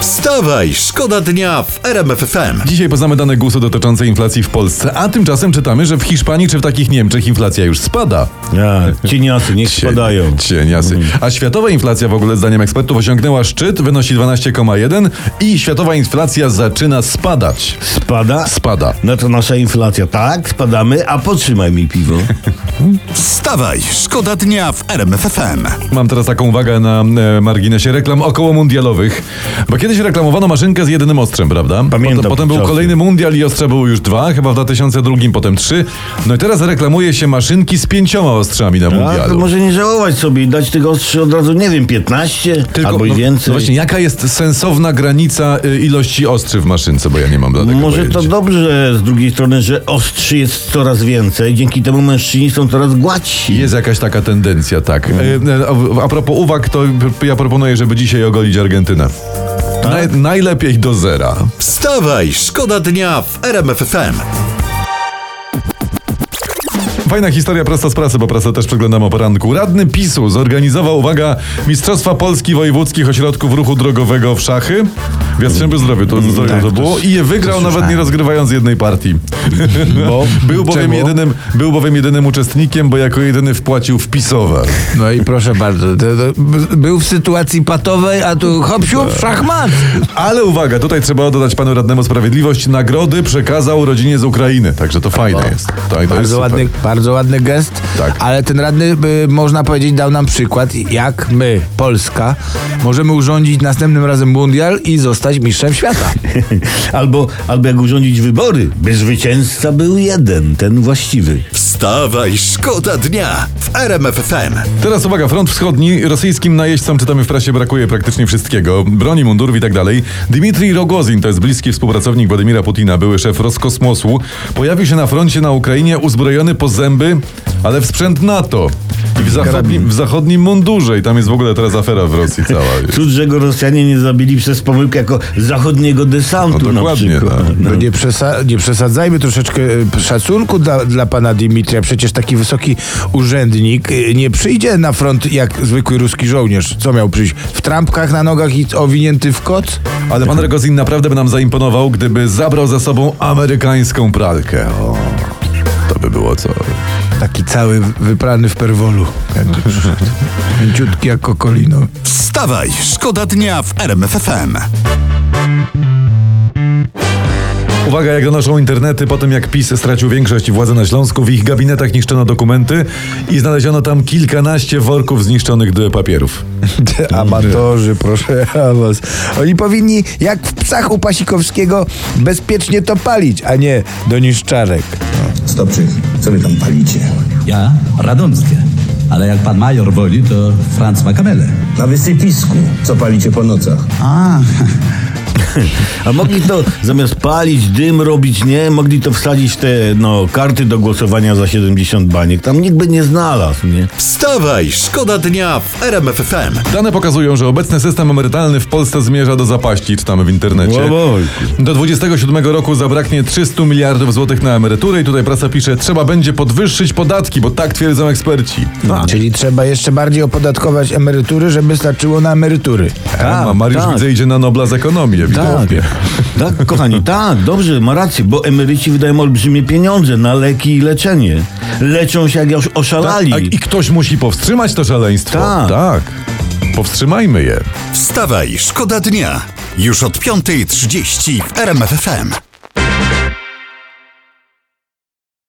Wstawaj, szkoda dnia w RMF FM. Dzisiaj poznamy dane GUS-u dotyczące inflacji w Polsce, a tymczasem czytamy, że w Hiszpanii czy w takich Niemczech inflacja już spada. A, cieniasy, niech spadają. Cieniasy. A światowa inflacja w ogóle zdaniem ekspertów osiągnęła szczyt, wynosi 12,1 i światowa inflacja zaczyna spadać. Spada? Spada. No to nasza inflacja. Tak, spadamy, a potrzymaj mi piwo. Wstawaj, szkoda dnia w RMF FM. Mam teraz taką uwagę na e, marginesie reklam około mundialowych, bo kiedyś reklamowano maszynkę z jedynym ostrzem, prawda? Pamiętam Potem, potem był czasy. kolejny mundial i ostrze było już dwa, chyba w 2002, potem trzy. No i teraz reklamuje się maszynki z pięcioma ostrzami na A to mundialu. może nie żałować sobie i dać tego ostrzy od razu, nie wiem, 15 albo i no, więcej. No właśnie, jaka jest sensowna granica y, ilości ostrzy w maszynce, bo ja nie mam dla tego Może to pojęcia. dobrze z drugiej strony, że ostrzy jest coraz więcej, dzięki temu mężczyźni są coraz gładsi. Jest jakaś taka tendencja, tak. E, e, A, a propos uwag, to ja proponuję, żeby dzisiaj ogolić Argentynę. Naj, najlepiej do zera. Wstawaj, szkoda dnia w RMF FM. Fajna historia prosta z pracy, bo prasę też przeglądam o poranku. Radny PiSu zorganizował, uwaga, Mistrzostwa Polski Wojewódzkich Ośrodków Ruchu Drogowego w szachy. W Jastrzębiu Zdrowiu to, zdrowiu tak, to było. I je wygrał nawet nie rozgrywając jednej partii. Bo? Był bowiem, Czemu? jedynym, był bowiem jedynym uczestnikiem, bo jako jedyny wpłacił wpisowe. No i proszę bardzo, był w sytuacji patowej, a tu hop siup, szachmat. Ale uwaga, tutaj trzeba dodać panu radnemu sprawiedliwość. Nagrody przekazał rodzinie z Ukrainy, także to fajne jest. To, to jest Bardzo super. ładny, bardzo ładny gest, Tak. ale ten radny, można powiedzieć, dał nam przykład, jak my, Polska, możemy urządzić następnym razem mundial i zostać mistrzem świata. Albo, albo jak urządzić wybory, by zwycięzca był jeden, ten właściwy. Wstawaj, szkoda dnia w RMF FM. Teraz uwaga, front wschodni. Rosyjskim najeźdźcom, czytamy w prasie, brakuje praktycznie wszystkiego. Broni, mundurów i tak dalej. Dmitrij Rogozin, to jest bliski współpracownik Władimira Putina, były szef Roskosmosu, pojawił się na froncie na Ukrainie uzbrojony po zęby, ale w sprzęt NATO. I w zachodnim, w zachodnim mundurze. I tam jest w ogóle teraz afera w Rosji cała. Cud, że go Rosjanie nie zabili przez pomyłkę jako zachodniego desantu No na dokładnie, przykład. tak. No. No nie, przesa- nie przesadzajmy troszeczkę y, szacunku dla, dla pana Dimitria. Przecież taki wysoki urzędnik y, nie przyjdzie na front jak zwykły ruski żołnierz. Co miał przyjść? W trampkach na nogach i owinięty w koc? Ale pan Rogozin naprawdę by nam zaimponował, gdyby zabrał ze sobą amerykańską pralkę. O, to by było co. Taki cały wyprany w perwolu. Mięciutki jak kokolino. Wstawaj, szkoda dnia w RMF FM. Uwaga, jak donoszą internety, po tym jak PiS stracił większość władzy na Śląsku, w ich gabinetach niszczono dokumenty i znaleziono tam kilkanaście worków zniszczonych do papierów. Amatorzy, proszę ja was. Oni powinni, jak w psach u Pasikowskiego, bezpiecznie to palić, a nie do niszczarek. Stopczyk, co wy tam palicie? Ja radomskie. Ale jak pan major woli, to Franz ma kamelę. Na wysypisku, co palicie po nocach? A, A mogli to zamiast palić, dym robić, nie? Mogli to wsadzić w te no, karty do głosowania za 70 baniek. Tam nikt by nie znalazł, nie? Wstawaj, szkoda dnia w RMF FM. Dane pokazują, że obecny system emerytalny w Polsce zmierza do zapaści, czytamy w internecie. Do 27 roku zabraknie 300 miliardów złotych na emeryturę i tutaj prasa pisze, trzeba będzie podwyższyć podatki, bo tak twierdzą eksperci. Czyli trzeba jeszcze bardziej opodatkować emerytury, żeby starczyło na emerytury. A, Mariusz tak. widzę idzie na Nobla z ekonomii, Tak, ewidentnie. tak, kochani, tak, dobrze, ma rację, bo emeryci wydają olbrzymie pieniądze na leki i leczenie. Leczą się jak już oszalali. Tak, I ktoś musi powstrzymać to szaleństwo. Tak. tak. Powstrzymajmy je. Wstawaj, szkoda dnia. Już od 5.30 w RMF FM.